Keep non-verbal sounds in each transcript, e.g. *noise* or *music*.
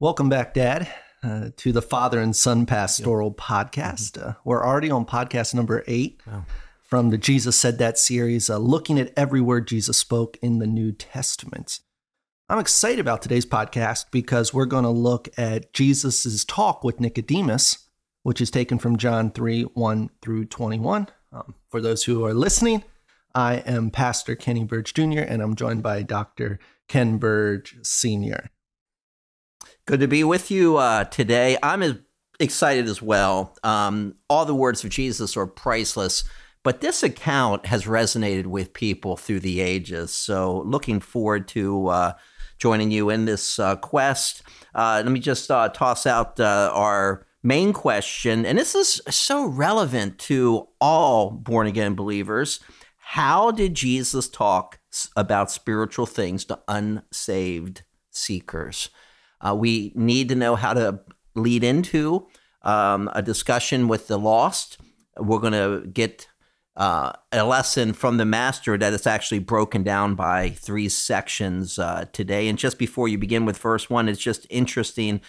Welcome back, Dad, uh, to the Father and Son Pastoral Podcast. Uh, we're already on podcast number eight Wow. from the Jesus Said That series, uh, looking at every word Jesus spoke in the New Testament. I'm excited about today's podcast because we're going to look at Jesus' talk with Nicodemus, which is taken from John 3 1 through 21. Um, for those who are listening, I am Pastor Kenny Burge Jr., and I'm joined by Dr. Ken Burge Sr. Good to be with you uh, today. I'm as excited as well. Um, all the words of Jesus are priceless, but this account has resonated with people through the ages. So, looking forward to uh, joining you in this uh, quest. Uh, let me just uh, toss out uh, our main question, and this is so relevant to all born again believers. How did Jesus talk about spiritual things to unsaved seekers? Uh, we need to know how to lead into um, a discussion with the lost. We're going to get uh, a lesson from the master that is actually broken down by three sections uh, today. And just before you begin with verse one, it's just interesting.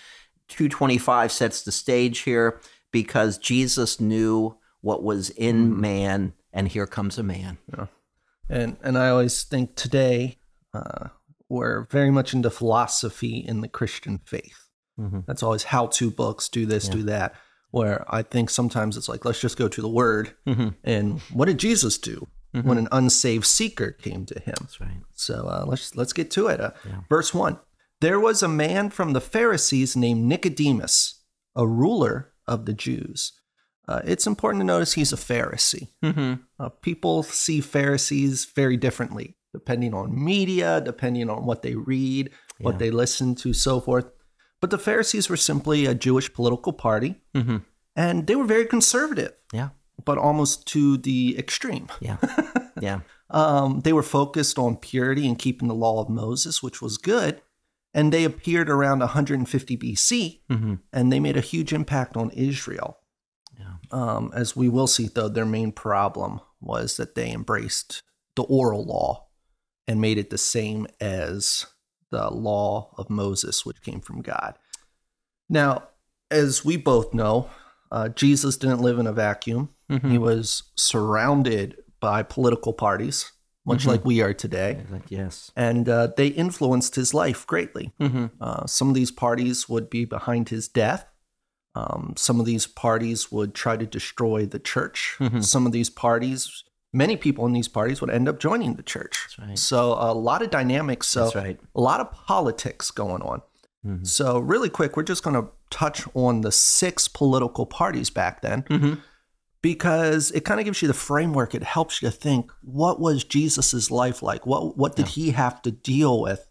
225 sets the stage here because Jesus knew what was in man, and here comes a man. And and I always think today uh, we're very much into philosophy in the Christian faith. Mhm. That's always how-to books, do this, do that. Where I think sometimes it's like let's just go to the Word. Mhm. And what did Jesus do when an unsaved seeker came to him? That's right. So uh, let's let's get to it. Uh, Verse one: There was a man from the Pharisees named Nicodemus, a ruler of the Jews. Uh, it's important to notice he's a Pharisee. Mm-hmm. Uh, people see Pharisees very differently, depending on media, depending on what they read, what they listen to, so forth. But the Pharisees were simply a Jewish political party, Mm-hmm. and they were very conservative, Yeah. but almost to the extreme. Yeah. *laughs* Yeah. Um, they were focused on purity and keeping the law of Moses, which was good. And they appeared around 150 BC, Mm-hmm. and they made a huge impact on Israel. Yeah. Um, as we will see, though, their main problem was that they embraced the oral law and made it the same as the law of Moses, which came from God. Now, as we both know, uh, Jesus didn't live in a vacuum. Mhm. He was surrounded by political parties, much Mhm. like we are today, Yes. and uh, they influenced his life greatly. Mm-hmm. Uh, some of these parties would be behind his death. Um, some of these parties would try to destroy the church. Mhm. Some of these parties, many people in these parties would end up joining the church. That's right. So a lot of dynamics. So right. a lot of politics going on. Mhm. So really quick, we're just going to touch on the six political parties back then Mm-hmm. because it kind of gives you the framework. It helps you to think what was Jesus's life like? What what did he have to deal with?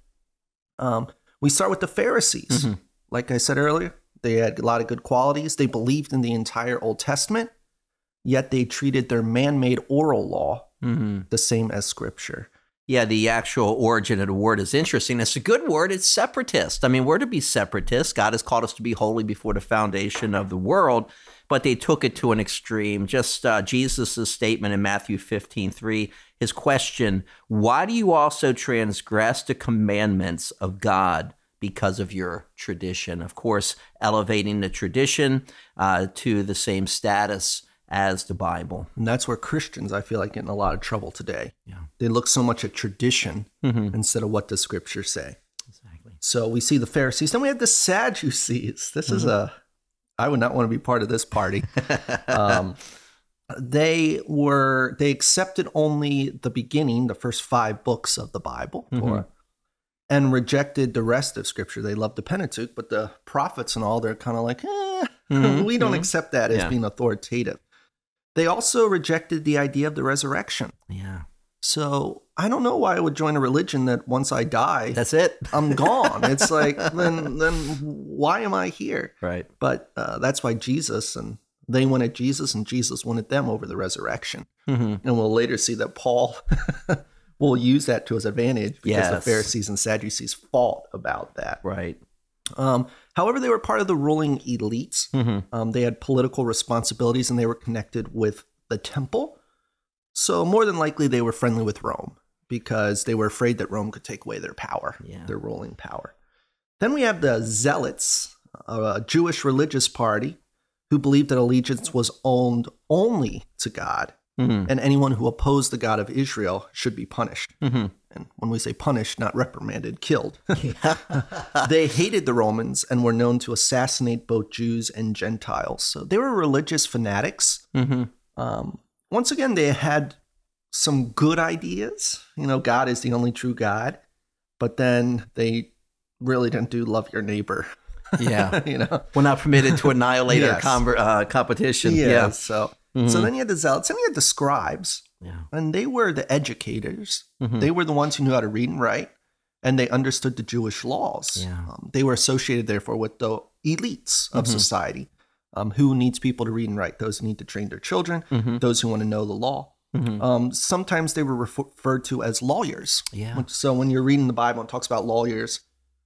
Um, we start with the Pharisees. Mhm. Like I said earlier, they had a lot of good qualities. They believed in the entire Old Testament, yet they treated their man-made oral law Mm-hmm. the same as Scripture. Yeah, the actual origin of the word is interesting. It's a good word. It's separatist. I mean, we're to be separatists. God has called us to be holy before the foundation of the world, but they took it to an extreme. Just uh, Jesus' statement in Matthew 15 3, his question, Why do you also transgress the commandments of God? Because of your tradition. Of course, elevating the tradition uh, to the same status as the Bible. And that's where Christians, I feel like, get in a lot of trouble today. Yeah. They look so much at tradition Mm-hmm. instead of what does Scripture say. Exactly. So we see the Pharisees. Then we have the Sadducees. This is a, I would not want to be part of this party. *laughs* um, they were, they accepted only the beginning, the first five books of the Bible, or, and rejected the rest of Scripture. They loved the Pentateuch, but the prophets and all, they're kind of like, eh, *laughs* Mhm, we don't mhm. accept that as Yeah. being authoritative. They also rejected the idea of the resurrection. Yeah. So I don't know why I would join a religion that once I die, That's it. *laughs* I'm gone. It's like then then why am I here? Right. But uh, that's why Jesus and they wanted Jesus and Jesus wanted them over the resurrection. Mm-hmm. And we'll later see that Paul *laughs* will use that to his advantage because the Pharisees and Sadducees fought about that. Right. Um, however, they were part of the ruling elites. Mm-hmm. Um, they had political responsibilities and they were connected with the temple. So, more than likely, they were friendly with Rome because they were afraid that Rome could take away their power, Yeah. their ruling power. Then we have the Zealots, a Jewish religious party who believed that allegiance was owned only to God, Mhm. and anyone who opposed the God of Israel should be punished. Mhm. When we say punished, not reprimanded, killed. *laughs* they hated the Romans and were known to assassinate both Jews and Gentiles. So they were religious fanatics. Mhm. Um, once again, they had some good ideas. You know, God is the only true God, but then they really didn't do love your neighbor. *laughs* Yeah. you know, We're not permitted to annihilate our Yes. conver- uh, competition. yeah. Yeah. So, Mhm. so then you had the zealots, and you had the scribes, Yeah. and they were the educators. Mhm. They were the ones who knew how to read and write, and they understood the Jewish laws. Yeah. Um, they were associated, therefore, with the elites of Mhm. society. Um, who needs people to read and write? Those who need to train their children, Mhm. those who want to know the law. Mhm. Um, sometimes they were refer- referred to as lawyers. Yeah. So when you're reading the Bible and it talks about lawyers,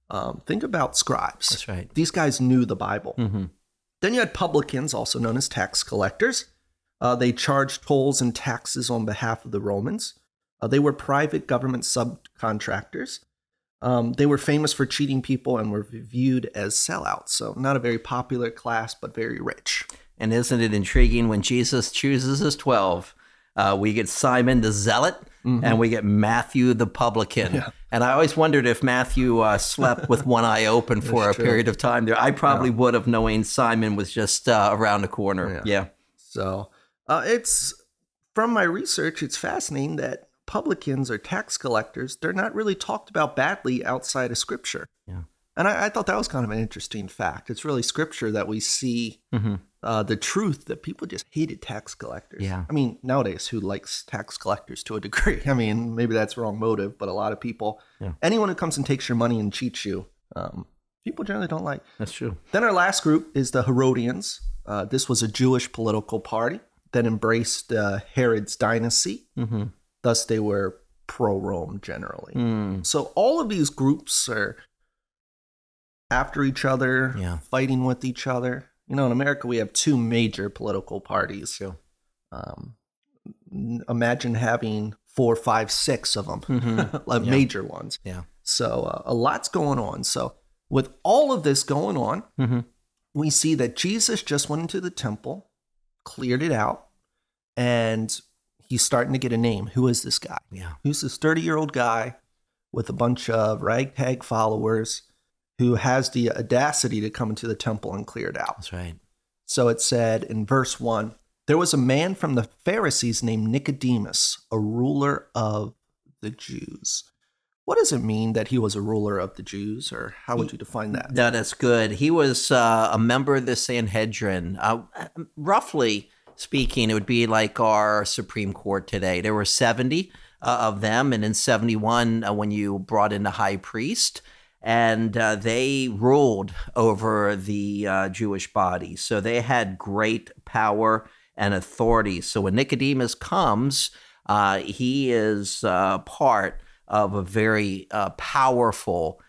um, think about scribes. That's right. These guys knew the Bible. Mhm. Then you had publicans, also known as tax collectors. Uh, they charged tolls and taxes on behalf of the Romans. Uh, they were private government subcontractors. Um, they were famous for cheating people and were viewed as sellouts. So, not a very popular class, but very rich. And isn't it intriguing when Jesus chooses his 12? Uh, we get Simon the Zealot and we get Matthew the Publican. Mm-hmm. Yeah. And I always wondered if Matthew uh, slept with one eye open *laughs* for a true. period of time there. I probably would have, knowing Simon was just uh, around the corner. Yeah. So, uh, it's from my research, it's fascinating that publicans or tax collectors, they're not really talked about badly outside of scripture. Yeah. And I, I thought that was kind of an interesting fact. It's really scripture that we see Mhm. uh, the truth that people just hated tax collectors. Yeah. I mean, nowadays, who likes tax collectors to a degree? *laughs* I mean, maybe that's wrong motive, but a lot of people, Yeah. anyone who comes and takes your money and cheats you, um, people generally don't like. That's true. Then our last group is the Herodians. Uh, this was a Jewish political party that embraced uh, Herod's dynasty. Mm-hmm. Thus, they were pro Rome generally. Mm. So, all of these groups are after each other, Yeah. fighting with each other. You know, in America, we have two major political parties. Sure. Um, imagine having four, five, six of them, Mhm. *laughs* like Yeah. major ones. Yeah. So, uh, a lot's going on. So, with all of this going on, Mm-hmm. we see that Jesus just went into the temple, cleared it out, and he's starting to get a name. Who is this guy? Yeah. Who's this 30 year old guy with a bunch of ragtag followers who has the audacity to come into the temple and clear it out? That's right. So it said in verse 1 there was a man from the Pharisees named Nicodemus, a ruler of the Jews. What does it mean that he was a ruler of the Jews, or how would you define that? No, that's good. He was uh, a member of the Sanhedrin. Uh, roughly speaking, it would be like our Supreme Court today. There were 70 uh, of them, and in 71, uh, when you brought in the high priest, and uh, they ruled over the uh, Jewish body. So they had great power and authority. So when Nicodemus comes, uh, he is uh, part of a very powerful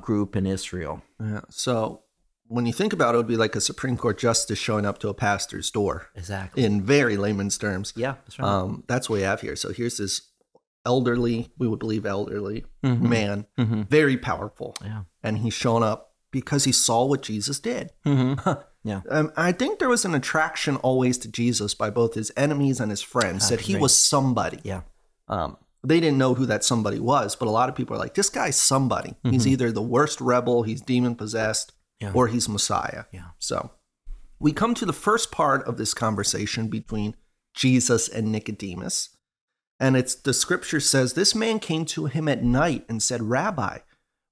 group in Israel. Yeah. So when you think about it, it would be like a Supreme Court justice showing up to a pastor's door Exactly. in very layman's terms. Yeah, that's right. Um, that's what we have here. So here's this elderly, we would believe elderly Mhm. man, mm-hmm. very powerful. Yeah. And he's shown up because he saw what Jesus did. Mm-hmm. Yeah. Um, I think there was an attraction always to Jesus by both his enemies and his friends, Ah, that he right. was somebody. Yeah. Um, they didn't know who that somebody was, but a lot of people are like, this guy's somebody. He's either the worst rebel, he's demon possessed, Mm-hmm. Yeah. or he's Messiah. Yeah. So we come to the first part of this conversation between Jesus and Nicodemus. And it's the scripture says, This man came to him at night and said, Rabbi,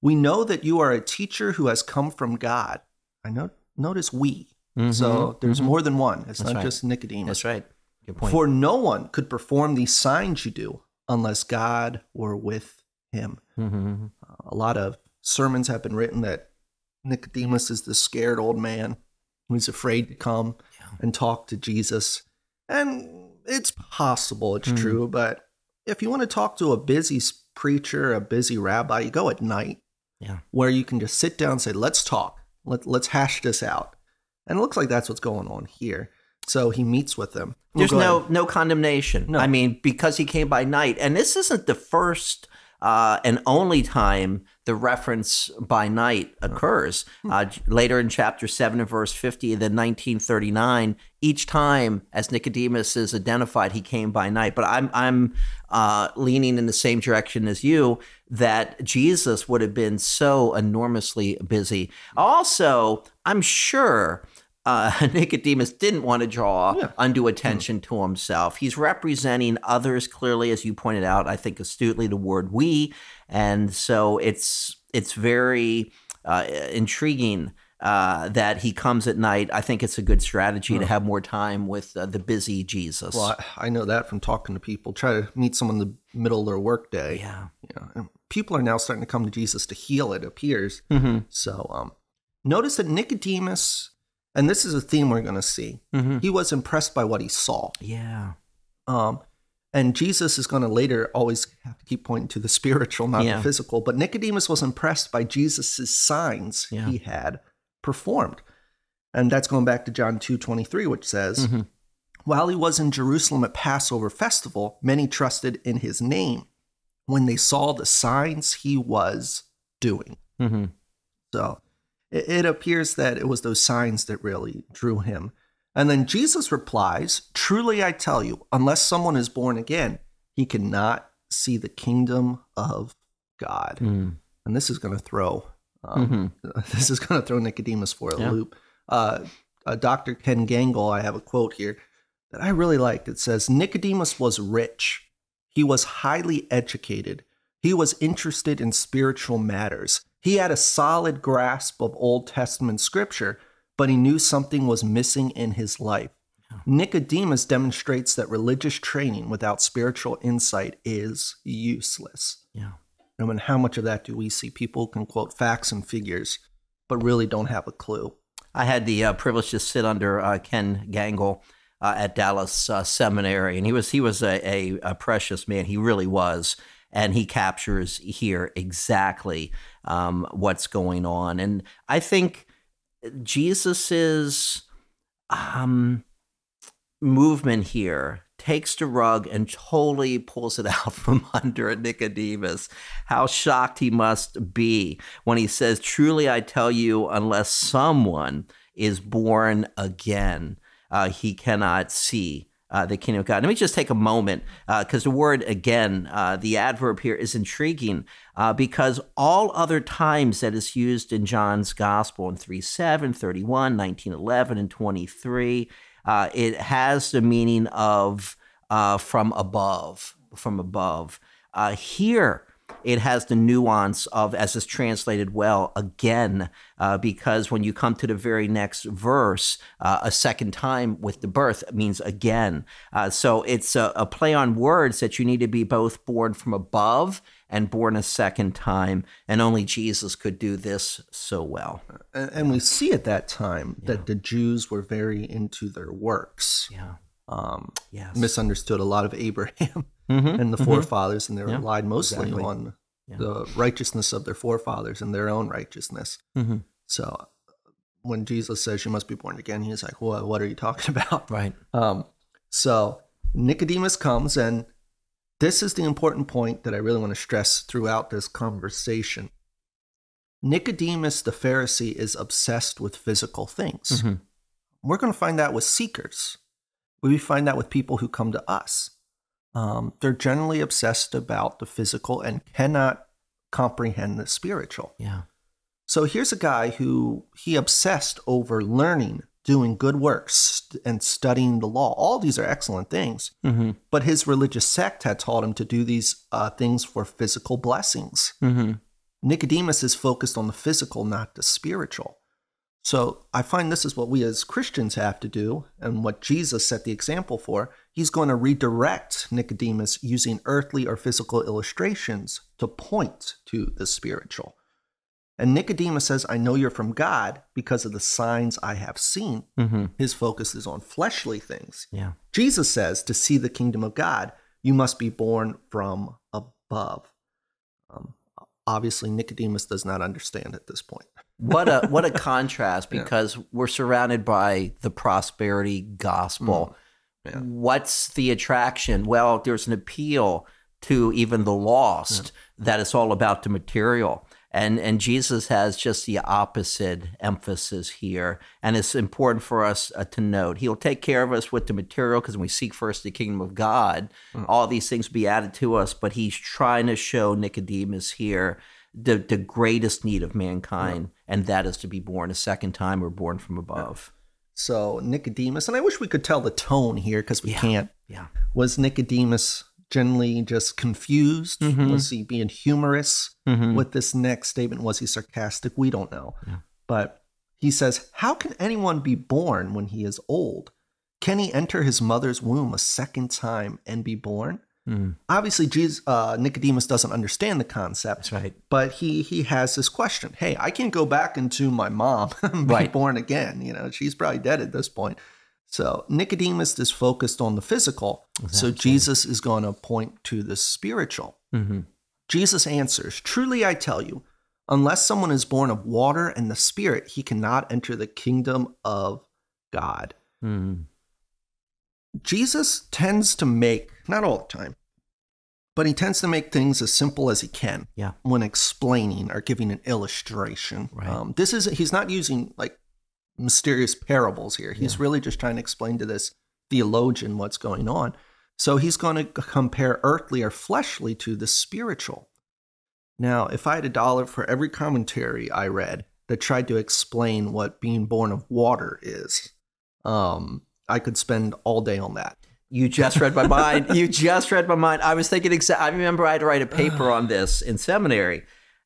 we know that you are a teacher who has come from God. I know, notice we. So there's more than one. It's Mm-hmm. That's not right. just Nicodemus. That's right. Good point. For no one could perform these signs you do unless God were with him. mm-hmm. A lot of sermons have been written that Nicodemus is the scared old man who's afraid to come Yeah. and talk to Jesus. And it's possible, it's Mhm. true, but if you want to talk to a busy preacher, a busy rabbi, you go at night Yeah. where you can just sit down and say, let's talk, Let, let's hash this out. And it looks like that's what's going on here. So he meets with them. We'll There's no ahead. no condemnation. No. I mean, because he came by night, and this isn't the first uh, and only time the reference by night occurs. Uh, later in chapter 7 and verse 50, and then 1939, each time as Nicodemus is identified, he came by night. But I'm, I'm uh, leaning in the same direction as you that Jesus would have been so enormously busy. Also, I'm sure uh, *laughs* Nicodemus didn't want to draw Yeah. undue attention to himself. He's representing others clearly, as you pointed out. I think astutely the word "we," and so it's it's very uh, intriguing uh, that he comes at night. I think it's a good strategy to have more time with uh, the busy Jesus. Well, I, I know that from talking to people. Try to meet someone in the middle of their workday. yeah. You know, and people are now starting to come to Jesus to heal. It appears. Mm-hmm. So, um, notice that Nicodemus, and this is a theme we're going to see. Mm-hmm. He was impressed by what he saw. Yeah. Um, and Jesus is going to later always have to keep pointing to the spiritual, not Yeah. the physical. But Nicodemus was impressed by Jesus' signs Yeah. he had performed. And that's going back to John 2 23, which says, Mhm. While he was in Jerusalem at Passover festival, many trusted in his name when they saw the signs he was doing. Mm-hmm. So it, it appears that it was those signs that really drew him. And then Jesus replies, Truly I tell you, unless someone is born again, he cannot see the kingdom of God. Mm-hmm. And this is going to throw um, *laughs* this is going to throw Nicodemus for a Yeah. loop. Uh, uh, Dr. Ken Gangel, I have a quote here that I really liked. It says Nicodemus was rich. He was highly educated. He was interested in spiritual matters. He had a solid grasp of Old Testament scripture, but he knew something was missing in his life. Nicodemus demonstrates that religious training without spiritual insight is useless. Yeah. I mean, how much of that do we see? People can quote facts and figures, but really don't have a clue. I had the uh, privilege to sit under uh, Ken Gangel uh, at Dallas uh, Seminary, and he was he was a, a, a precious man. He really was, and he captures here exactly um, what's going on. And I think Jesus's um, movement here takes the rug and totally pulls it *laughs* out from under Nicodemus. How shocked he must be when he says, Truly I tell you, unless someone is born again, uh, he cannot see. Uh, the kingdom of God. Let me just take a moment because the word again, uh, the adverb here is intriguing uh, because all other times that is used in John's gospel in 3 7, 31, 19, 11, and 23, uh, it has the meaning of uh, from above, from above. Uh, here, it has the nuance of, as is translated well, again, uh, because when you come to the very next verse, uh, a second time with the birth means again. Uh, so it's a, a play on words that you need to be both born from above and born a second time, and only Jesus could do this so well. And, and we see at that time that the Jews were very into their works, Yeah. um, Yes. misunderstood a lot of Abraham Mhm, and the mhm. forefathers, and they Yeah, relied mostly exactly. on Yeah. the righteousness of their forefathers and their own righteousness. Mhm. So when Jesus says you must be born again, he's like, well, what are you talking *laughs* about? Right. Um, so Nicodemus comes, and this is the important point that I really want to stress throughout this conversation. Nicodemus, the Pharisee, is obsessed with physical things. Mhm. We're going to find that with seekers. We find that with people who come to us. Um, they're generally obsessed about the physical and cannot comprehend the spiritual. Yeah. So here's a guy who he obsessed over learning, doing good works, and studying the law. All these are excellent things, Mm-hmm. but his religious sect had taught him to do these uh, things for physical blessings. Mm-hmm. Nicodemus is focused on the physical, not the spiritual. So I find this is what we as Christians have to do, and what Jesus set the example for. He's going to redirect Nicodemus using earthly or physical illustrations to point to the spiritual. And Nicodemus says, I know you're from God because of the signs I have seen. Mm-hmm. His focus is on fleshly things. Yeah. Jesus says, to see the kingdom of God, you must be born from above. Um, obviously, Nicodemus does not understand at this point. what a what a *laughs* contrast Yeah. because we're surrounded by the prosperity gospel. Mm. Yeah. What's the attraction? Well, there's an appeal to even the lost that it's all about the material. And, and Jesus has just the opposite emphasis here. And it's important for us uh, to note. He'll take care of us with the material because when we seek first the kingdom of God, mm. all these things will be added to us. But he's trying to show Nicodemus here the, the greatest need of mankind, and that is to be born a second time or born from above. So Nicodemus, and I wish we could tell the tone here because we yeah. can't. Yeah. Was Nicodemus generally just confused? Mm-hmm. Was he being humorous mm-hmm. with this next statement? Was he sarcastic? We don't know. Yeah. But he says, How can anyone be born when he is old? Can he enter his mother's womb a second time and be born? Mm. Obviously, Jesus, uh, Nicodemus doesn't understand the concept. That's right. But he he has this question: Hey, I can go back into my mom *laughs* and be right. born again. You know, she's probably dead at this point. So Nicodemus is focused on the physical. Exactly. So Jesus is going to point to the spiritual. Mm-hmm. Jesus answers, Truly I tell you, unless someone is born of water and the Spirit, he cannot enter the kingdom of God. Mm-hmm. Jesus tends to make, not all the time, but he tends to make things as simple as he can yeah. when explaining or giving an illustration. Right. Um, this is he's not using like mysterious parables here. He's yeah. really just trying to explain to this theologian what's going on. So he's going to compare earthly or fleshly to the spiritual. Now, if I had a dollar for every commentary I read that tried to explain what being born of water is, um, I could spend all day on that. You just read my mind. You just read my mind. I was thinking exactly. I remember I had to write a paper on this in seminary,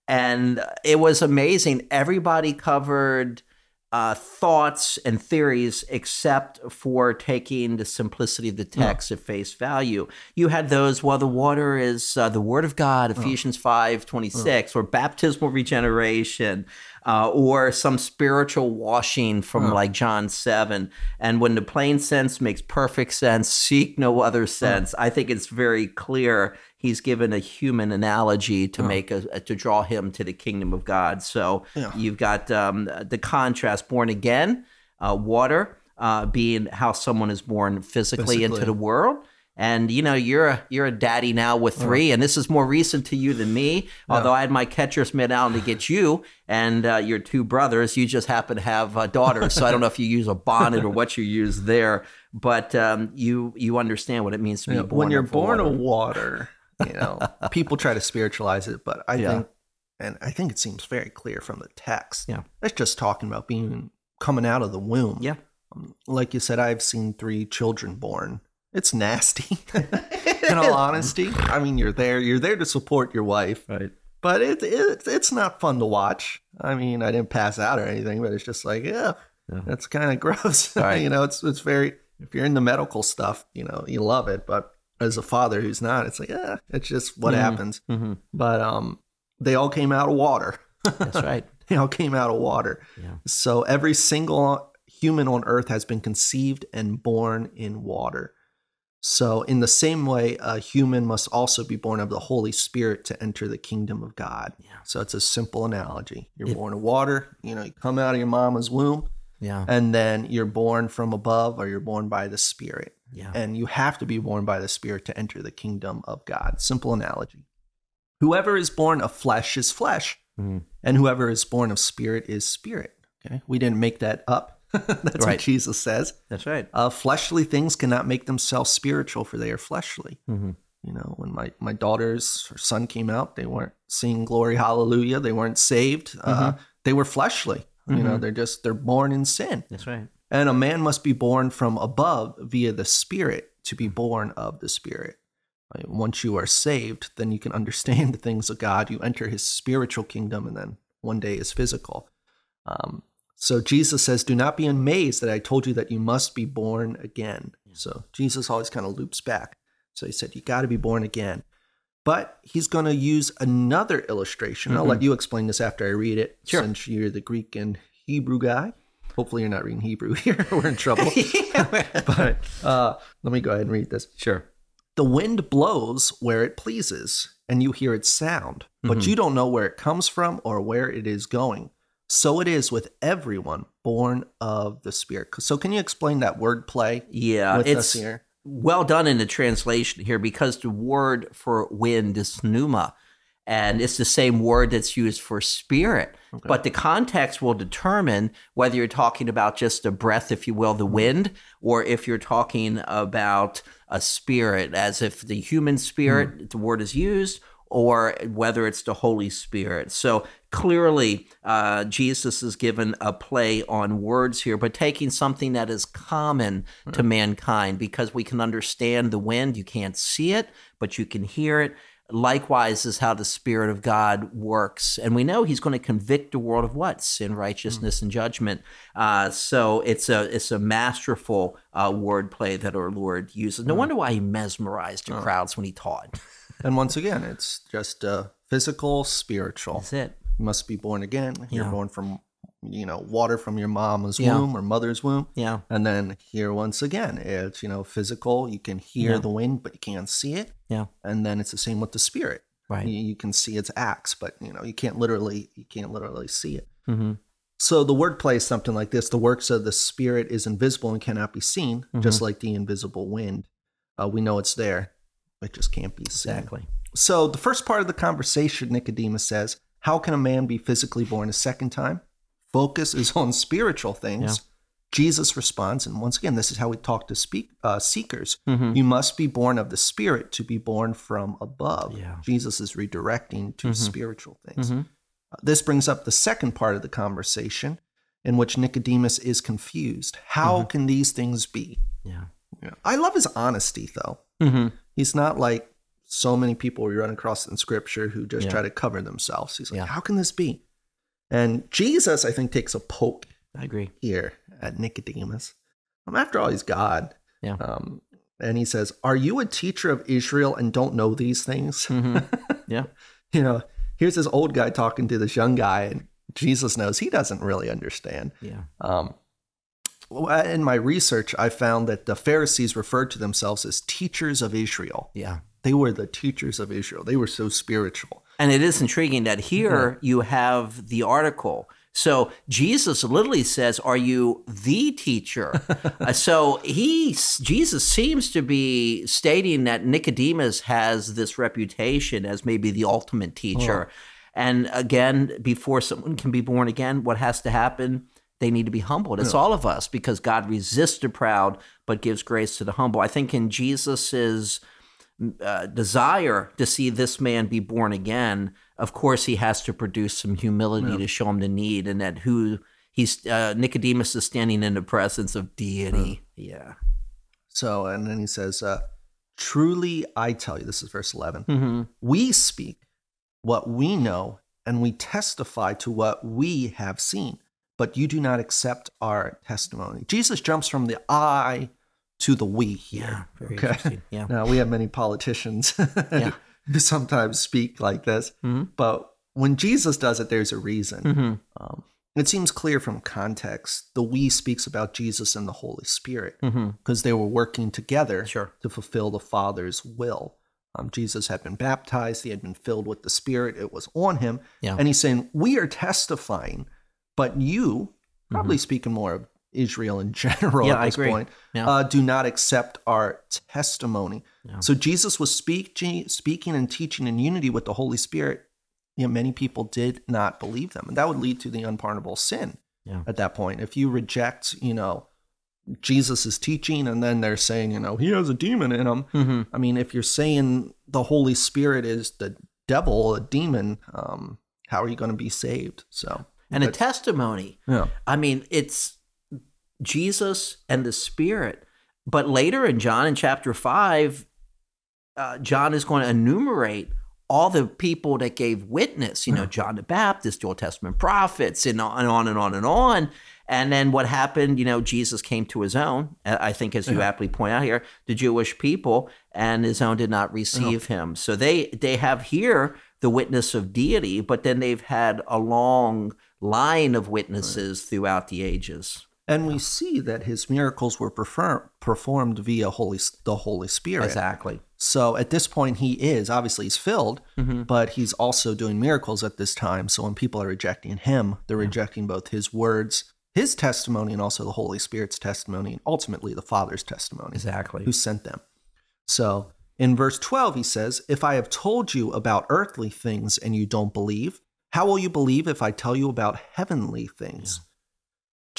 and it was amazing. Everybody covered uh, thoughts and theories except for taking the simplicity of the text oh. at face value. You had those, well, the water is uh, the word of God, Ephesians oh. 5 26, oh. or baptismal regeneration, uh, or some spiritual washing from like John 7. And when the plain sense makes perfect sense, seek no other sense. I think it's very clear he's given a human analogy to make a, to draw him to the kingdom of God. So yeah. you've got um, the contrast: born again, uh, water uh, being how someone is born physically, physically, into the world. And you know you're a you're a daddy now with three, and this is more recent to you than me. Yeah. Although I had my catcher's mitt out to get you and uh, your two brothers, you just happen to have uh, daughters. so I don't know if you use a bonnet or what you use there, but um, you you understand what it means to be born. When you're born water. of water, you know, people try to spiritualize it, but I yeah. think, and I think it seems very clear from the text. Yeah, it's just talking about being coming out of the womb. Yeah, um, like you said, I've seen three children born. It's nasty. *laughs* In all honesty, I mean, you're there. You're there to support your wife, right? But it, it it's not fun to watch. I mean, I didn't pass out or anything, but it's just like, yeah, yeah. that's kind of *laughs* gross. Right. you know, it's it's very. If you're in the medical stuff, you know, you love it, but as a father who's not, it's like, yeah, it's just what mm-hmm. happens. Mm-hmm. But um, they all came out of water. That's *laughs* right. they all came out of water. Yeah. So every single human on earth has been conceived and born in water. So, in the same way, a human must also be born of the Holy Spirit to enter the kingdom of God. Yeah. So, it's a simple analogy. You're it, born of water, you know, you come out of your mama's womb, yeah. and then you're born from above or you're born by the Spirit. Yeah. And you have to be born by the Spirit to enter the kingdom of God. Simple analogy. Whoever is born of flesh is flesh, mm-hmm. and whoever is born of spirit is spirit. Okay. We didn't make that up. *laughs* That's right. what Jesus says. That's right. Uh, fleshly things cannot make themselves spiritual, for they are fleshly. Mm-hmm. You know, when my, my daughter's her son came out, they weren't seeing glory, hallelujah. They weren't saved. Uh, mm-hmm. Uh, they were fleshly. You know, mm-hmm. they're just, they're born in sin. That's right. And a man must be born from above via the Spirit to be born of the Spirit. Once you are saved, then you can *laughs* understand the things of God. You enter his spiritual kingdom, and then one day is physical. Um, so Jesus says, Do not be amazed that I told you that you must be born again. So Jesus always kind of loops back. So he said, You got to be born again. But he's going to use another illustration. Mm-hmm. I'll let you explain this after I read it, sure. since you're the Greek and Hebrew guy. Hopefully, you're not reading Hebrew *laughs* here. We're in trouble. *laughs* *laughs* but uh, let me go ahead and read this. Sure. The wind blows where it pleases, and you hear its sound, but mm-hmm. you don't know where it comes from or where it is going. So it is with everyone born of the Spirit. So, can you explain that word play? Yeah, it's well done in the translation here because the word for wind is pneuma and it's the same word that's used for spirit. Okay. But the context will determine whether you're talking about just a breath, if you will, the wind, or if you're talking about a spirit, as if the human spirit, the word is used, or whether it's the Holy Spirit. So clearly, uh, Jesus is given a play on words here, but taking something that is common to mankind because we can understand the wind. You can't see it, but you can hear it. Likewise, is how the Spirit of God works. And we know He's going to convict the world of what? Sin, righteousness, and judgment. Uh, so it's a it's a masterful uh, wordplay that our Lord uses. No wonder why He mesmerized the crowds when He taught. *laughs* And once again, it's just uh, physical, spiritual. That's it. You must be born again. You're Yeah. born from, you know, water from your mom's Yeah. womb or mother's womb. Yeah. And then here, once again, it's, you know, physical. You can hear Yeah. the wind, but you can't see it. Yeah. And then it's the same with the spirit. Right. You, you can see its acts, but, you know, you can't literally, you can't literally see it. Mm-hmm. So the wordplay is something like this: the works of the spirit is invisible and cannot be seen, Mm-hmm. just like the invisible wind. Uh, we know it's there, it just can't be seen. Exactly. So the first part of the conversation, Nicodemus says, "How can a man be physically born a second time?" Focus is on spiritual things. Jesus responds, and once again, this is how we talk to speak uh, seekers. Mhm. You must be born of the Spirit to be born from above. Yeah. Jesus is redirecting to Mhm. spiritual things. Mhm. Uh, This brings up the second part of the conversation in which Nicodemus is confused. How Mm-hmm. can these things be? Yeah. I love his honesty, though. Mm-hmm. He's not like so many people we run across in scripture who just Yeah. try to cover themselves. He's like, Yeah. how can this be? And Jesus, I think, takes a poke I agree. here at Nicodemus. Um, after all, he's God. Yeah. Um, and he says, Are you a teacher of Israel and don't know these things? Mhm. *laughs* Yeah. you know, here's this old guy talking to this young guy, and Jesus knows he doesn't really understand. Yeah. Um, in my research, I found that the Pharisees referred to themselves as teachers of Israel. Yeah. They were the teachers of Israel. They were so spiritual. And it is intriguing that here you have the article. So Jesus literally says, "Are you the teacher?" *laughs* Uh, so he Jesus seems to be stating that Nicodemus has this reputation as maybe the ultimate teacher. And again, before someone can be born again, what has to happen? They need to be humbled. It's all of us because God resists the proud but gives grace to the humble. I think in Jesus's uh, desire to see this man be born again, of course, he has to produce some humility to show him the need, and that who he's uh, Nicodemus is standing in the presence of deity. Yeah. So, and then he says, uh, Truly I tell you, this is verse 11, Mm-hmm. we speak what we know and we testify to what we have seen, but you do not accept our testimony. Jesus jumps from the I to the we here. Yeah. Very Okay. interesting. Yeah. Now, we have many politicians *laughs* Yeah. who sometimes speak like this, Mhm. but when Jesus does it, there's a reason. Mm-hmm. Um, it seems clear from context. The we speaks about Jesus and the Holy Spirit Mm-hmm. because they were working together Sure. to fulfill the Father's will. Um, Jesus had been baptized, he had been filled with the Spirit, it was on him. Yeah. And he's saying, We are testifying, but you, probably speaking more of Israel in *laughs* general. Yeah, at this point, Yeah. uh, do not accept our testimony. Yeah. So Jesus was speak, speaking and teaching in unity with the Holy Spirit. You know, many people did not believe them, and that would lead to the unpardonable sin at that point. If you reject, you know, Jesus' teaching, and then they're saying, you know, he has a demon in him. Mm-hmm. I mean, if you're saying the Holy Spirit is the devil, a demon, um, how are you going to be saved? So, And a testimony. yeah, I mean, it's Jesus and the Spirit. But later in John, in chapter 5, uh, John is going to enumerate all the people that gave witness, you know, John the Baptist, the Old Testament prophets, and on and on and on and on. And then what happened, you know, Jesus came to his own, uh, I think, as you Yeah. aptly point out here, the Jewish people, and his own did not receive him. So they they have here the witness of deity, but then they've had a long line of witnesses throughout the ages. And we see that his miracles were prefer- performed via Holy the Holy Spirit. Exactly. So at this point, he is obviously he's filled, Mhm. but he's also doing miracles at this time. So when people are rejecting him, they're rejecting both his words, his testimony, and also the Holy Spirit's testimony, and ultimately the Father's testimony, Exactly. who sent them. So In verse 12, he says, If I have told you about earthly things and you don't believe, how will you believe if I tell you about heavenly things?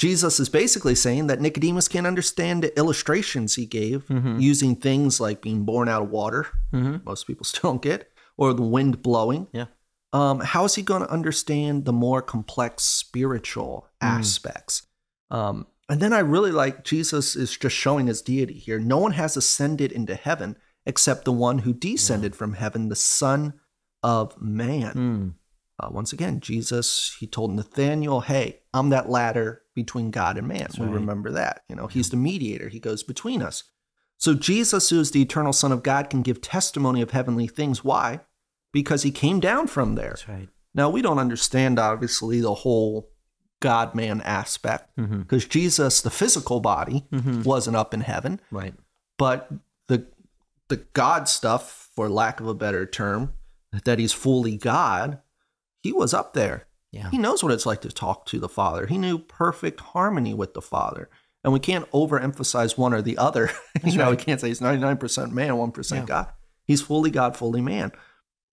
Jesus is basically saying that Nicodemus can't understand the illustrations he gave Mhm. using things like being born out of water, Mhm. most people *laughs* still don't get, or the wind blowing. Yeah. Um, how is he going to understand the more complex spiritual aspects? Um, and then I really like Jesus is just showing his deity here. No one has ascended into heaven except the one who descended from heaven, the Son of Man. Mm. Uh, once again, Jesus, he told Nathaniel, Hey, I'm that ladder between God and man. we right. remember that. You know, he's the mediator, he goes between us. So Jesus, who is the eternal Son of God, can give testimony of heavenly things. Why? Because he came down from there. That's right. Now, we don't understand, obviously, the whole God man aspect because Jesus, the physical body, Mhm. wasn't up in heaven, Right. but the the God stuff, for lack of a better term, that he's fully God, he was up there. Yeah. He knows what it's like to talk to the Father. He knew perfect harmony with the Father. And we can't overemphasize one or the other. *laughs* you know, we can't say he's 99% man, 1% Yeah. God. He's fully God, fully man.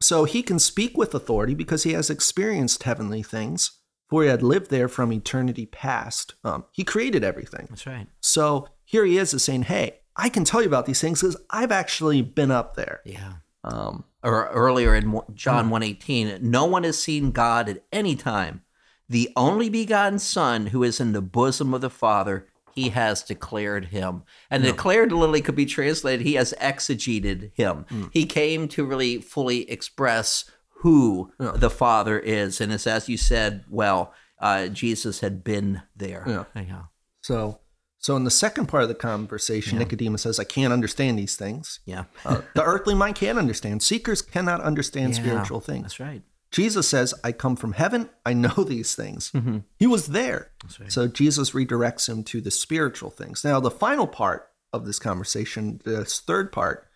So he can speak with authority because he has experienced heavenly things, for he had lived there from eternity past. Um, he created everything. That's right. So here he is, is saying, "Hey, I can tell you about these things because I've actually been up there." Yeah. Um, or earlier in John 118, no one has seen God at any time. The only begotten Son who is in the bosom of the Father, he has declared him. And declared literally could be translated, he has exegeted him. He came to really fully express who Yeah. the Father is. And it's as you said, well, uh, Jesus had been there. Yeah. yeah. so, so in the second part of the conversation, Nicodemus says, "I can't understand these things." Yeah. *laughs* Uh, the earthly mind can't understand. Seekers cannot understand Yeah, spiritual things. That's right. Jesus says, I come from heaven. I know *laughs* these things. Mhm. He was there. That's right. So Jesus redirects him to the spiritual things. Now, the final part of this conversation, this third part,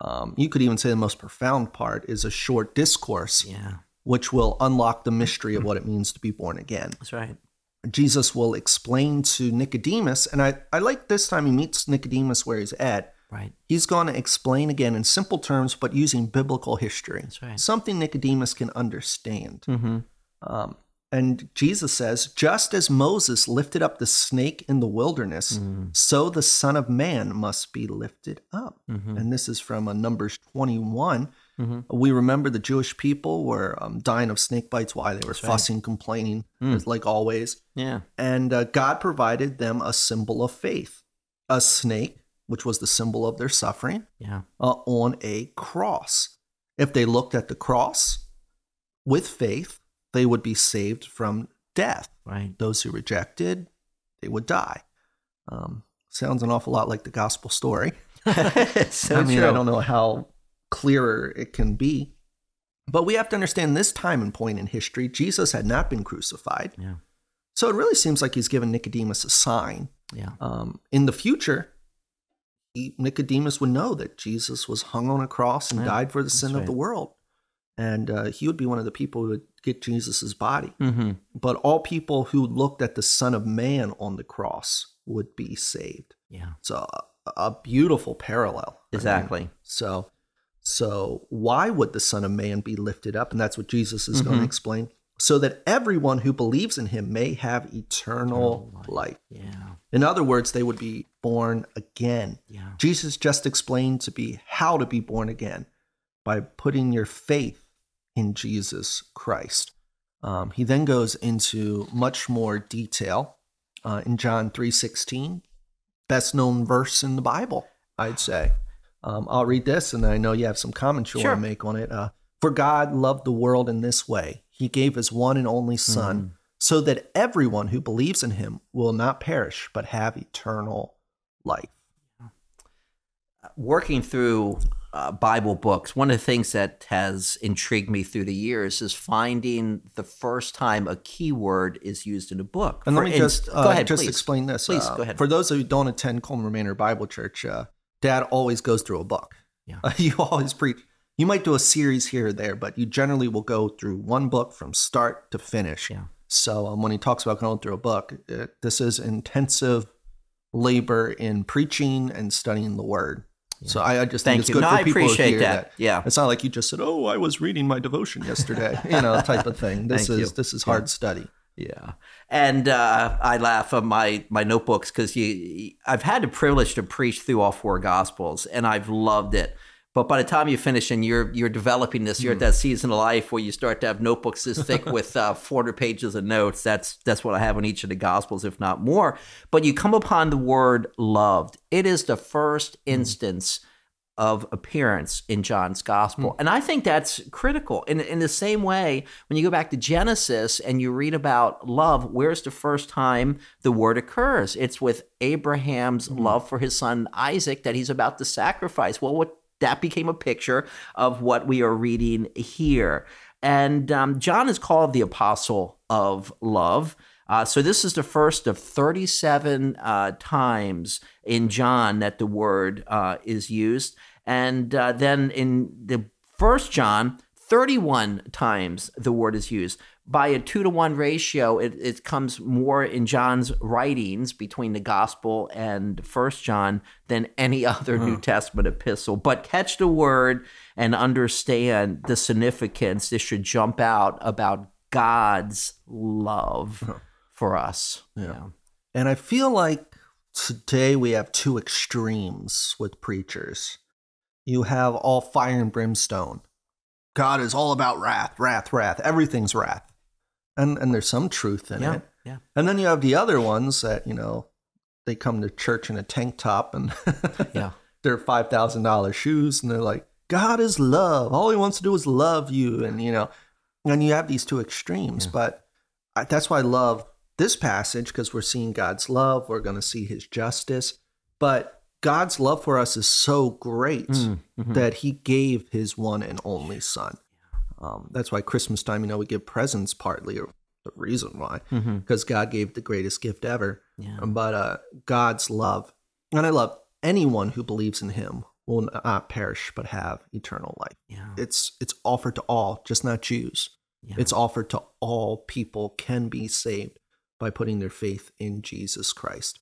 um, you could even say the most profound part, is a short discourse, yeah. which will unlock the mystery of *clears throat* what it means to be born again. That's right. Jesus will explain to Nicodemus, and I, I like this time he meets Nicodemus where he's at. Right. He's going to explain again in simple terms, but using biblical history. That's right. Something Nicodemus can understand. Mm-hmm. Um, and Jesus says, just as Moses lifted up the snake in the wilderness, Mm. so the Son of Man must be lifted up. Mm-hmm. And this is from a Numbers 21. Mhm. We remember the Jewish people were um, dying of snake bites. Why? They were That's right. fussing, complaining, Mm. as like always. Yeah. And uh, God provided them a symbol of faith a snake, which was the symbol of their suffering, Yeah. uh, on a cross. If they looked at the cross with faith, they would be saved from death. Right. Those who rejected, they would die. Um, sounds an awful lot like the gospel story. *laughs* *laughs* so I mean, true. I don't know how clearer it can be. But we have to understand this time and point in history, Jesus had not been crucified. Yeah. So it really seems like he's given Nicodemus a sign. Yeah. Um, in the future, he, Nicodemus would know that Jesus was hung on a cross and Yeah, died for the sin that's of the world. And uh, he would be one of the people who would get Jesus' body. Mm-hmm. But all people who looked at the Son of Man on the cross would be saved. Yeah. It's a, a beautiful parallel. I mean, Exactly. so, so why would the Son of Man be lifted up? And that's what Jesus is going to explain. So that everyone who believes in him may have eternal Eternal life. life. Yeah. In other words, they would be born again. Yeah. Jesus just explained to be how to be born again by putting your faith in Jesus Christ. Um, he then goes into much more detail uh, in John three sixteen, best known verse in the Bible, I'd say. Um, I'll read this, and I know you have some comments you Sure. want to make on it. Uh, For God loved the world in this way: He gave His one and only Son, Mm. so that everyone who believes in Him will not perish but have eternal life. Working through uh, Bible books, one of the things that has intrigued me through the years is finding the first time a keyword is used in a book. And For let me ins- just uh, go ahead, just please. explain this. Please, Uh, go ahead. For those who don't attend Coleman Manor Bible Church, uh, Dad always goes through a book. Yeah. Uh, *laughs* you always preach. You might do a series here or there, but you generally will go through one book from start to finish. Yeah. So um, when he talks about going through a book, uh, this is intensive labor in preaching and studying the Word. So I, I just Thank think it's you. good No, for I people appreciate to hear that. that. Yeah. It's not like you just said, "Oh, I was reading my devotion yesterday," *laughs* you know, type of thing. *laughs* This Thank is you. this is hard study. Yeah, and uh, I laugh at my my notebooks because you, I've had the privilege to preach through all four gospels, and I've loved it. But by the time you finish and you're you're developing this, you're at that season of life where you start to have notebooks this thick *laughs* with uh, 400 pages of notes. That's that's what I have on each of the gospels, if not more. But you come upon the word "loved." It is the first instance of appearance in John's gospel. And I think that's critical. In, in the same way, when you go back to Genesis and you read about love, where's the first time the word occurs? It's with Abraham's love for his son Isaac that he's about to sacrifice. Well, what that became a picture of what we are reading here. And um, John is called the apostle of love. Uh, so this is the first of 37 uh, times in John that the word uh, is used, and uh, then in the first John, 31 times the word is used. By a two to one ratio, it, it comes more in John's writings between the gospel and First John than any *laughs* other New Testament epistle. But catch the word and understand the significance. This should jump out about God's love for us. Yeah. And I feel like today we have two extremes with preachers. You have all fire and brimstone. God is all about wrath, wrath, wrath. Everything's wrath. And and there's some truth in Yeah. it. Yeah. And then you have the other ones that, you know, they come to church in a tank top and *laughs* Yeah. their five thousand dollar shoes and they're like, God is love. All he wants to do is love you. And you know, and you have these two extremes. But I, that's why I love this passage because we're seeing God's love. We're going to see his justice. But God's love for us is so great Mm-hmm. that he gave his one and only son. Um, that's why Christmas time, you know, we give presents partly, or the reason why, Mm-hmm. because God gave the greatest gift ever. Yeah. But uh, God's love, and I love anyone who believes in him will not perish but have eternal life. Yeah. It's it's offered to all, just not Jews. Yeah. It's offered to all people can be saved by putting their faith in Jesus Christ.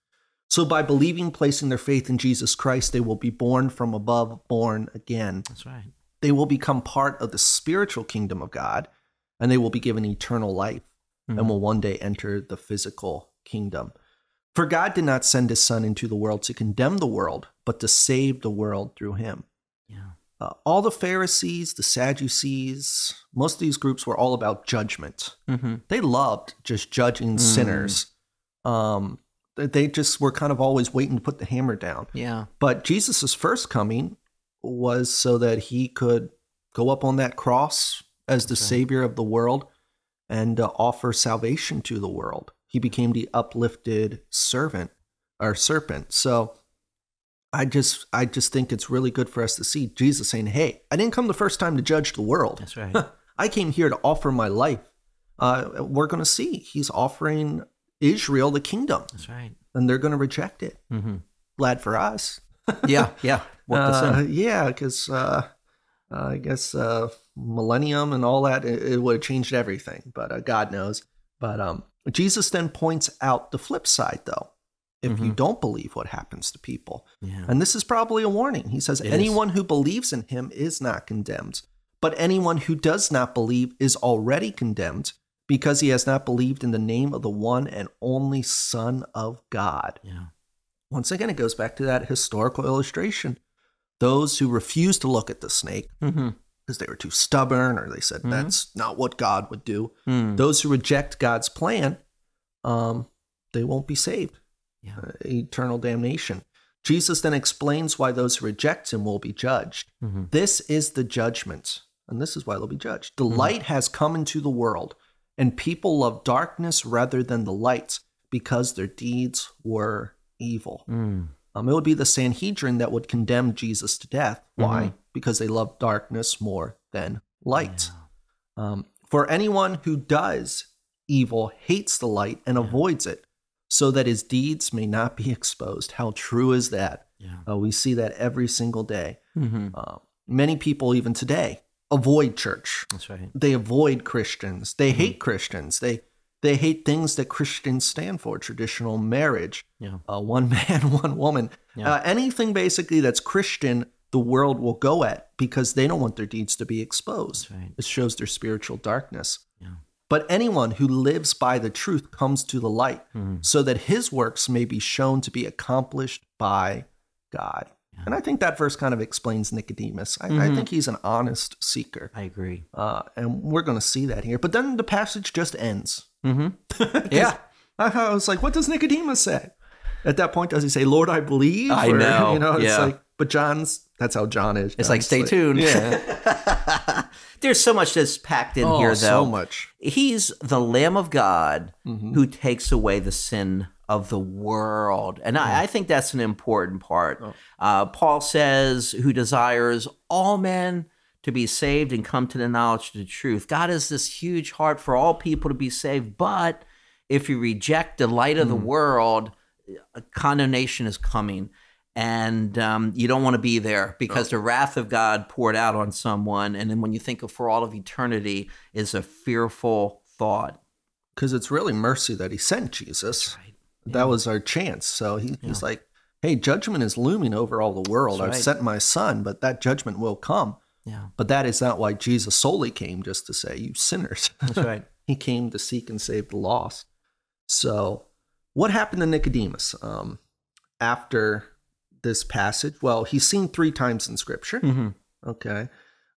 So by believing, placing their faith in Jesus Christ, they will be born from above, born again. That's right. They will become part of the spiritual kingdom of God, and they will be given eternal life and mm-hmm. will one day enter the physical kingdom. For God did not send his son into the world to condemn the world, but to save the world through him. Uh, all the Pharisees, the Sadducees, most of these groups were all about judgment. Mm-hmm. They loved just judging sinners. Um, they- just were kind of always waiting to put the hammer down. Yeah. But Jesus' first coming was so that he could go up on that cross as the savior of the world and uh, offer salvation to the world. He became the uplifted servant or serpent. So I just I just think it's really good for us to see Jesus saying, "Hey, I didn't come the first time to judge the world. That's right. *laughs* I came here to offer my life." Uh, we're going to see he's offering Israel the kingdom, That's right. and they're going to reject it. Mm-hmm. Glad for us. *laughs* Yeah. Yeah. Uh, yeah, because uh, uh, I guess uh, millennium and all that it, it would have changed everything, but uh, God knows. But um, Jesus then points out the flip side, though. If you don't believe, what happens to people? Yeah. And this is probably a warning. He says, It is. Anyone who believes in him is not condemned, but anyone who does not believe is already condemned because he has not believed in the name of the one and only Son of God. Yeah. Once again, it goes back to that historical illustration. Those who refused to look at the snake Mm-hmm. because they were too stubborn or they said Mhm. that's not what God would do. Mm. Those who reject God's plan, um, they won't be saved. Yeah. Uh, eternal damnation. Jesus then explains why those who reject him will be judged. Mm-hmm. This is the judgment, and this is why they'll be judged. The Mm-hmm. light has come into the world, and people love darkness rather than the light because their deeds were evil. Mm. Um, it would be the Sanhedrin that would condemn Jesus to death. Why? Mm-hmm. Because they love darkness more than light. Um, for anyone who does evil hates the light and avoids it, so that his deeds may not be *laughs* exposed. How true is that? Yeah. Uh, we see that every single day. Mm-hmm. Uh, many people, even today, avoid church. That's right. They avoid Christians. They hate Christians. They They hate things that Christians stand for traditional marriage, Yeah. uh, *laughs* one man, one woman. Yeah. Uh, anything basically that's Christian, the world will go at because they don't want their deeds to be exposed. Right. It shows their spiritual darkness. Yeah. But anyone who lives by the truth comes to the light Mhm. so that his works may be shown to be accomplished by God. Yeah. And I think that verse kind of explains Nicodemus. I, I Mhm. think he's an honest seeker. I agree. Uh, and we're going to see that here. But then the passage just ends. Mm-hmm. *laughs* Yeah. I I was like, what does Nicodemus say? At that point, does he say, Lord, I believe? I *laughs* know, You know, it's yeah. like, but John's, that's how John is. It's like, John's stay tuned. Yeah. *laughs* There's so much that's packed in oh, here, though. so much. He's the Lamb of God Mhm. who takes away the sin of the world. And I, I think that's an important part. Oh. Uh, Paul says, who desires all men to be saved and come to the knowledge of the truth. God has this huge heart for all people to be saved, but if you reject the light of the world, uh, condemnation is coming. And um, you don't want to be there because the wrath of God poured out on someone. And then when you think of for all of eternity, is a fearful thought. Because it's really mercy that he sent Jesus. That was our chance. So he, he's like, hey, judgment is looming over all the world. I've right. sent my son, but that judgment will come. Yeah, But that is not why Jesus solely came just to say, you sinners. that's right. *laughs* he came to seek and save the lost. So, what happened to Nicodemus um, after this passage? Well, he's seen three times in Scripture. hmm Okay.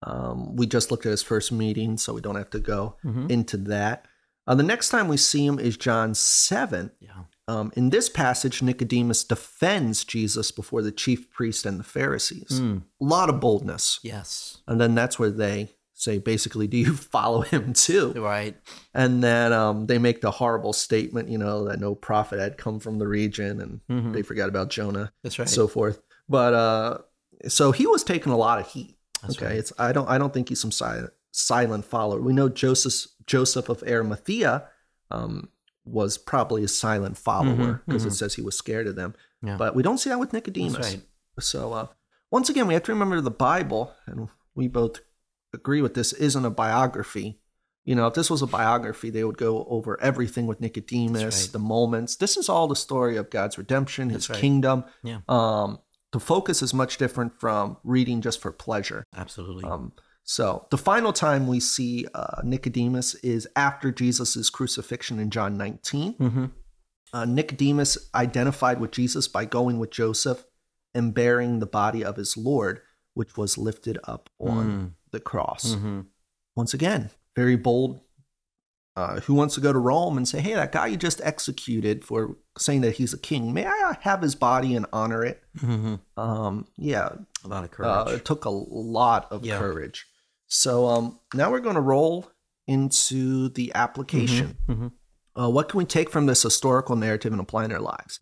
Um, we just looked at his first meeting, so we don't have to go Mhm. into that. Uh, the next time we see him is John 7. Yeah. Um, in this passage, Nicodemus defends Jesus before the chief priest and the Pharisees. Mm. A lot of boldness. Yes. And then that's where they say, basically, do you *laughs* follow him too? Right. And then um, they make the horrible statement, you know, that no prophet had come from the region and Mhm. they forgot about Jonah, That's right. so forth. But uh, so he was taking a lot of heat. That's okay, right. it's I don't I don't think he's some silent silent follower. We know Joseph Joseph of Arimathea um, was probably a silent follower because it mhm. says he was scared of them. Yeah. But we don't see that with Nicodemus. Right. So uh, once again, we have to remember the Bible, and we both agree with this, isn't a biography. You know, if this was a biography, they would go over everything with Nicodemus, right. the moments. This is all the story of God's redemption, His right. kingdom. Yeah. Um, the focus is much different from reading just for pleasure. Absolutely. Um, so the final time we see uh, Nicodemus is after Jesus' crucifixion in John 19. hmm Uh, Nicodemus identified with Jesus by going with Joseph and bearing the body of his Lord, which was lifted up on Mm. The cross. hmm Once again, very bold. Uh, who wants to go to Rome and say, hey, that guy you just executed for saying that he's a king, may I have his body and honor it? hmm Um, yeah, A lot of uh, courage. it took a lot of Yeah. courage. So um, now we're going to roll into the application. hmm Uh, what can we take from this historical narrative and apply in our lives?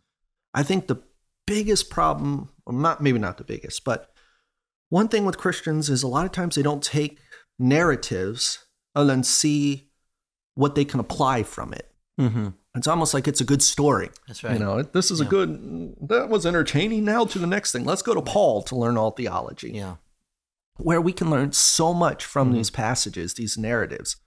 I think the biggest problem, or not maybe not the biggest, but one thing with Christians is a lot of times they don't take narratives and then see what they can apply from it. hmm It's almost like it's a good story. That's right. You know, this is a good, that was entertaining. Now to the next thing. Let's go to Paul to learn all theology yeah. where we can learn so much from Mhm. these passages, these narratives.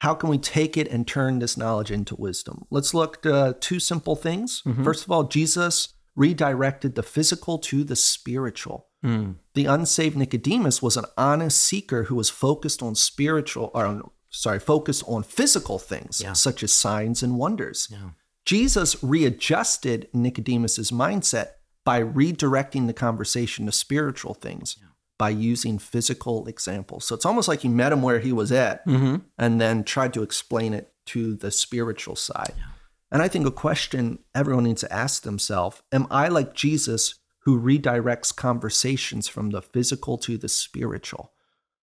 How can we take it and turn this knowledge into wisdom? Let's look at uh, two simple things. Mhm. First of all, Jesus redirected the physical to the spiritual. Mm. The unsaved Nicodemus was an honest seeker who was focused on spiritual, or on- sorry, focused on physical things Yeah. such as signs and wonders. Yeah. Jesus readjusted Nicodemus's mindset by redirecting the conversation to spiritual things Yeah. by using physical examples. So it's almost like he met him where he was at hmm and then tried to explain it to the spiritual side. Yeah. And I think a question everyone needs to ask themselves Am I like Jesus who redirects conversations from the physical to the spiritual?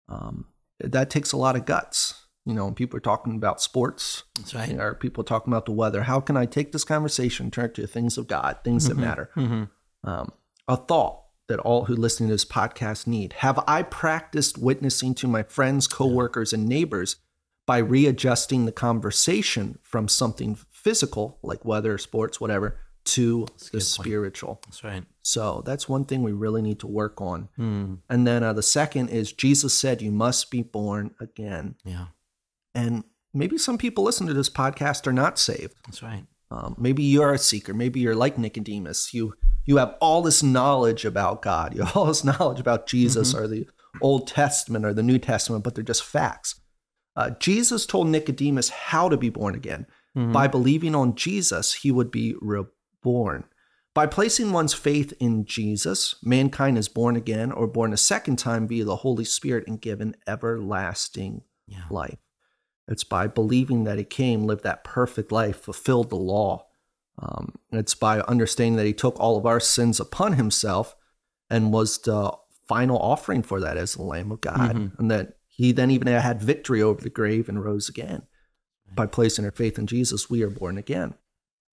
Um, that takes a lot of guts. You know, when people are talking about sports, That's right. or people talking about the weather. How can I take this conversation, and turn it to things of God, things that matter? hmm Um, a thought that all who listen to this podcast need. Have I practiced witnessing to my friends, coworkers, and neighbors by readjusting the conversation from something physical, like weather, sports, whatever, to a the point. spiritual? That's right. So that's one thing we really need to work on. Mm. And then uh, the second is Jesus said, You must be born again. Yeah. And maybe some people listen to this podcast are not saved. That's right. Um, maybe you're a seeker. Maybe you're like Nicodemus. You you have all this knowledge about God. You have all this *laughs* knowledge about Jesus Mm-hmm. or the Old Testament or the New Testament, but they're just facts. Uh, Jesus told Nicodemus how to be born again. Mm-hmm. By believing on Jesus, he would be reborn. By placing one's faith in Jesus, mankind is born again or born a second time via the Holy Spirit and given everlasting Yeah. life. It's by believing that he came, lived that perfect life, fulfilled the law. Um, it's by understanding that he took all of our sins upon himself and was the final offering for that as the Lamb of God. Mhm. And that he then even had victory over the grave and rose again. By placing our faith in Jesus, we are born again.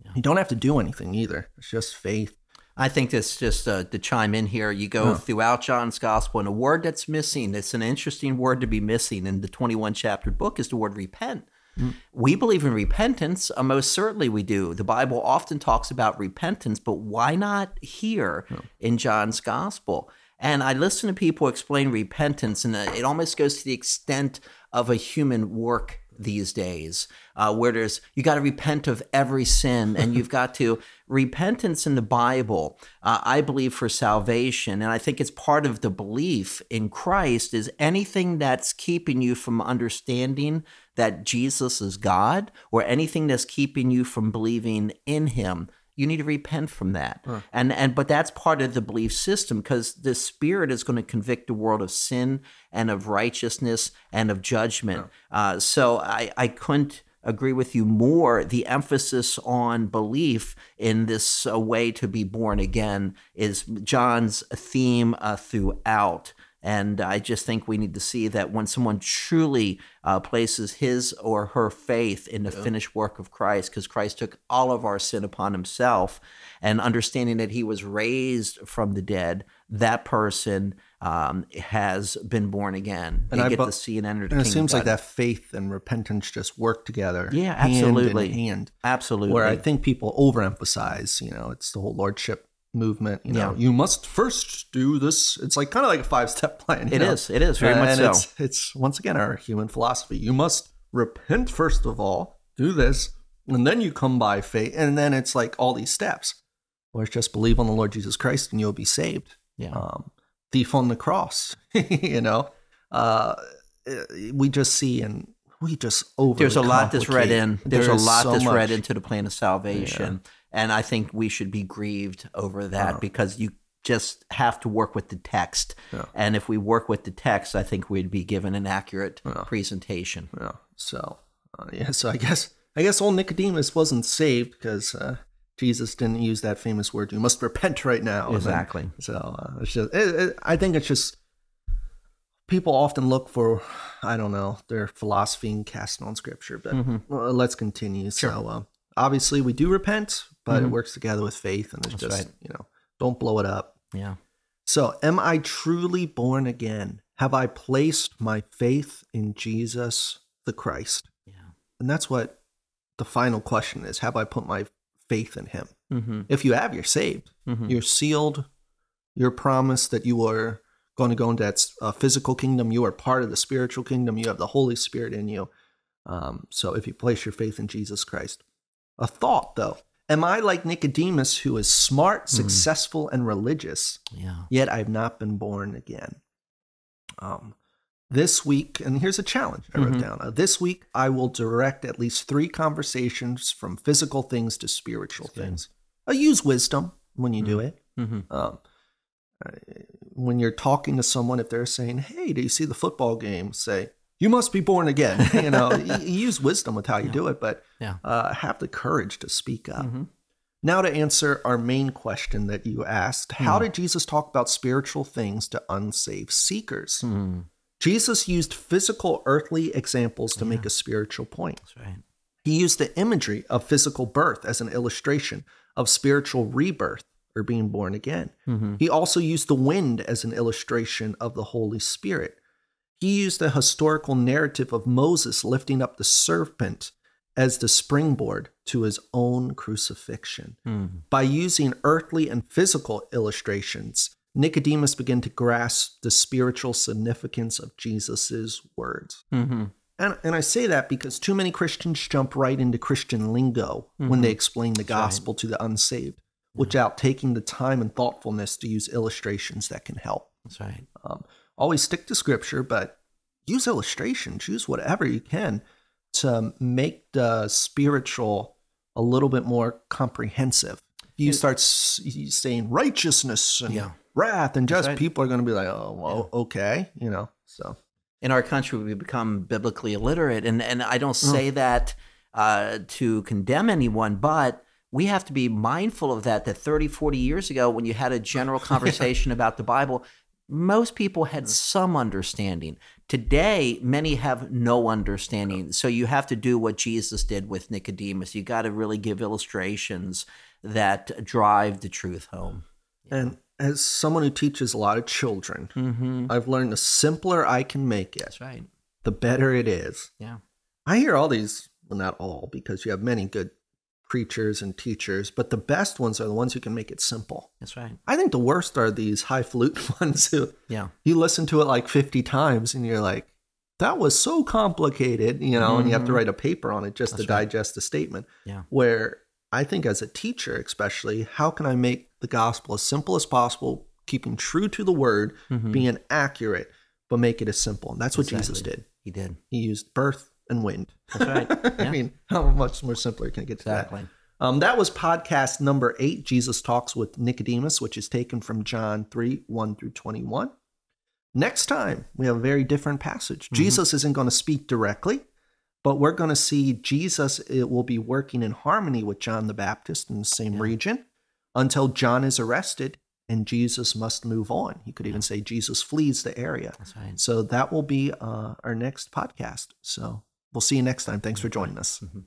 Yeah. You don't have to do anything either. It's just faith. I think that's just uh, to chime in here. You go Yeah. throughout John's gospel, and a word that's missing, it's an interesting word to be missing in the 21 chapter book, is the word repent. Mm. We believe in repentance. Uh, most certainly we do. The Bible often talks about repentance, but why not here in John's gospel? And I listen to people explain repentance, and uh, it almost goes to the extent of a human work these days, uh, where there's you got to repent of every sin, and *laughs* you've got to repentance in the Bible. Uh, I believe for salvation, and I think it's part of the belief in Christ is anything that's keeping you from understanding that Jesus is God, or anything that's keeping you from believing in Him you need to repent from that. And and but that's part of the belief system because the spirit is going to convict the world of sin and of righteousness and of judgment. Uh, so i i couldn't agree with you more. The emphasis on belief in this uh, way to be born again is john's theme uh, throughout and I just think we need to see that when someone truly uh, places his or her faith in the finished work of Christ, because Christ took all of our sin upon himself, and understanding that he was raised from the dead, that person um, has been born again. They And I get bu- to see and enter the And it seems like that faith and repentance just work together. Yeah, hand in absolutely. hand. Absolutely. where I think people overemphasize, you know, it's the whole lordship movement. You know, Yeah. you must first do this. It's like kind of like a five step plan. you It know? is. It is very much and so. It's, it's once again our human philosophy. You must repent first of all, do this, and then you come by faith, and then it's like all these steps. Or it's just believe on the Lord Jesus Christ and you'll be saved. yeah. Um, thief on the cross, *laughs* you know. Uh, we just see and we just over. There's a lot that's read in. There's a lot so that's read into the plan of salvation. And I think we should be grieved over that because you just have to work with the text. Yeah. And if we work with the text, I think we'd be given an accurate Yeah. presentation. Yeah. So, uh, yeah. So I guess I guess old Nicodemus wasn't saved because uh, Jesus didn't use that famous word. You must repent right now. Then- Exactly. so uh, it's just. It, it, I think it's just. People often look for, I don't know, their philosophy and cast on scripture. But Mhm. let's continue. So uh, obviously we do repent, but it Mhm. works together with faith, and it's That's just right. you know don't blow it up. Yeah. So, am I truly born again? Have I placed my faith in Jesus the Christ? Yeah. And that's what the final question is Have I put my faith in Him? Mm-hmm. If you have, you're saved. Mm-hmm. You're sealed. You're promised that you are going to go into that uh, physical kingdom. You are part of the spiritual kingdom. You have the Holy Spirit in you. Um, so, if you place your faith in Jesus Christ, a thought though. Am I like Nicodemus, who is smart, successful, and religious? Yeah. yet I've not been born again. Um, this week, and here's a challenge I wrote Mhm. down. Uh, this week, I will direct at least three conversations from physical things to spiritual That's things. I use wisdom when you do it. Mm-hmm. Um, uh, when you're talking to someone, if they're saying, "Hey, do you see the football game?" Say, "You must be born again." *laughs* you know, use wisdom with how you Yeah. do it, but Yeah. uh, have the courage to speak up. Mm-hmm. Now, to answer our main question that you asked How Hmm. did Jesus talk about spiritual things to unsaved seekers? Mm-hmm. Jesus used physical, earthly examples to make a spiritual point. That's right. He used the imagery of physical birth as an illustration of spiritual rebirth or being born again. Mm-hmm. He also used the wind as an illustration of the Holy Spirit. He used the historical narrative of Moses lifting up the serpent as the springboard to his own crucifixion. Mm-hmm. By using earthly and physical illustrations, Nicodemus began to grasp the spiritual significance of Jesus' words. Mm-hmm. And, and I say that because too many Christians jump right into Christian lingo when they explain the gospel to the unsaved without taking the time and thoughtfulness to use illustrations that can help. That's right. Um, always stick to scripture, but use illustrations, use whatever you can to make the spiritual a little bit more comprehensive. You start s- saying righteousness and Yeah. wrath and just right. people are going to be like, oh, well, okay, you know. So in our country we become biblically illiterate and and I don't say that uh, to condemn anyone but we have to be mindful of that that 30 40 years ago when you had a general *laughs* conversation about the Bible most people had some understanding. Today many have no understanding. So you have to do what Jesus did with Nicodemus. You got to really give illustrations that drive the truth home. And as someone who teaches a lot of children, mhm I've learned the simpler I can make it, that's right. the better it is. yeah. I hear all these, well, not all, because you have many good preachers and teachers, but the best ones are the ones who can make it simple. that's right I think the worst are these highfalutin *laughs* ones who yeah you listen to it like 50 times and you're like, that was so complicated, you know, and you have to Mhm. write a paper on it just That's to right. digest the statement. yeah Where I think as a teacher, especially, how can I make the gospel as simple as possible, keeping true to the word, Mhm. being accurate, but make it as simple? And that's what Jesus did. he did He used birth and wind. That's right. *laughs* I mean, how much more simpler can it get to exactly that? Um, that was podcast number eight, Jesus Talks with Nicodemus, which is taken from John 3 1 through 21. Next time, we have a very different passage. Mm-hmm. Jesus isn't going to speak directly, but we're going to see Jesus it will be working in harmony with John the Baptist in the same Yeah. region until John is arrested and Jesus must move on. He could even say Jesus flees the area. That's right. So that will be uh, our next podcast. So we'll see you next time. Thanks for joining us. Mhm.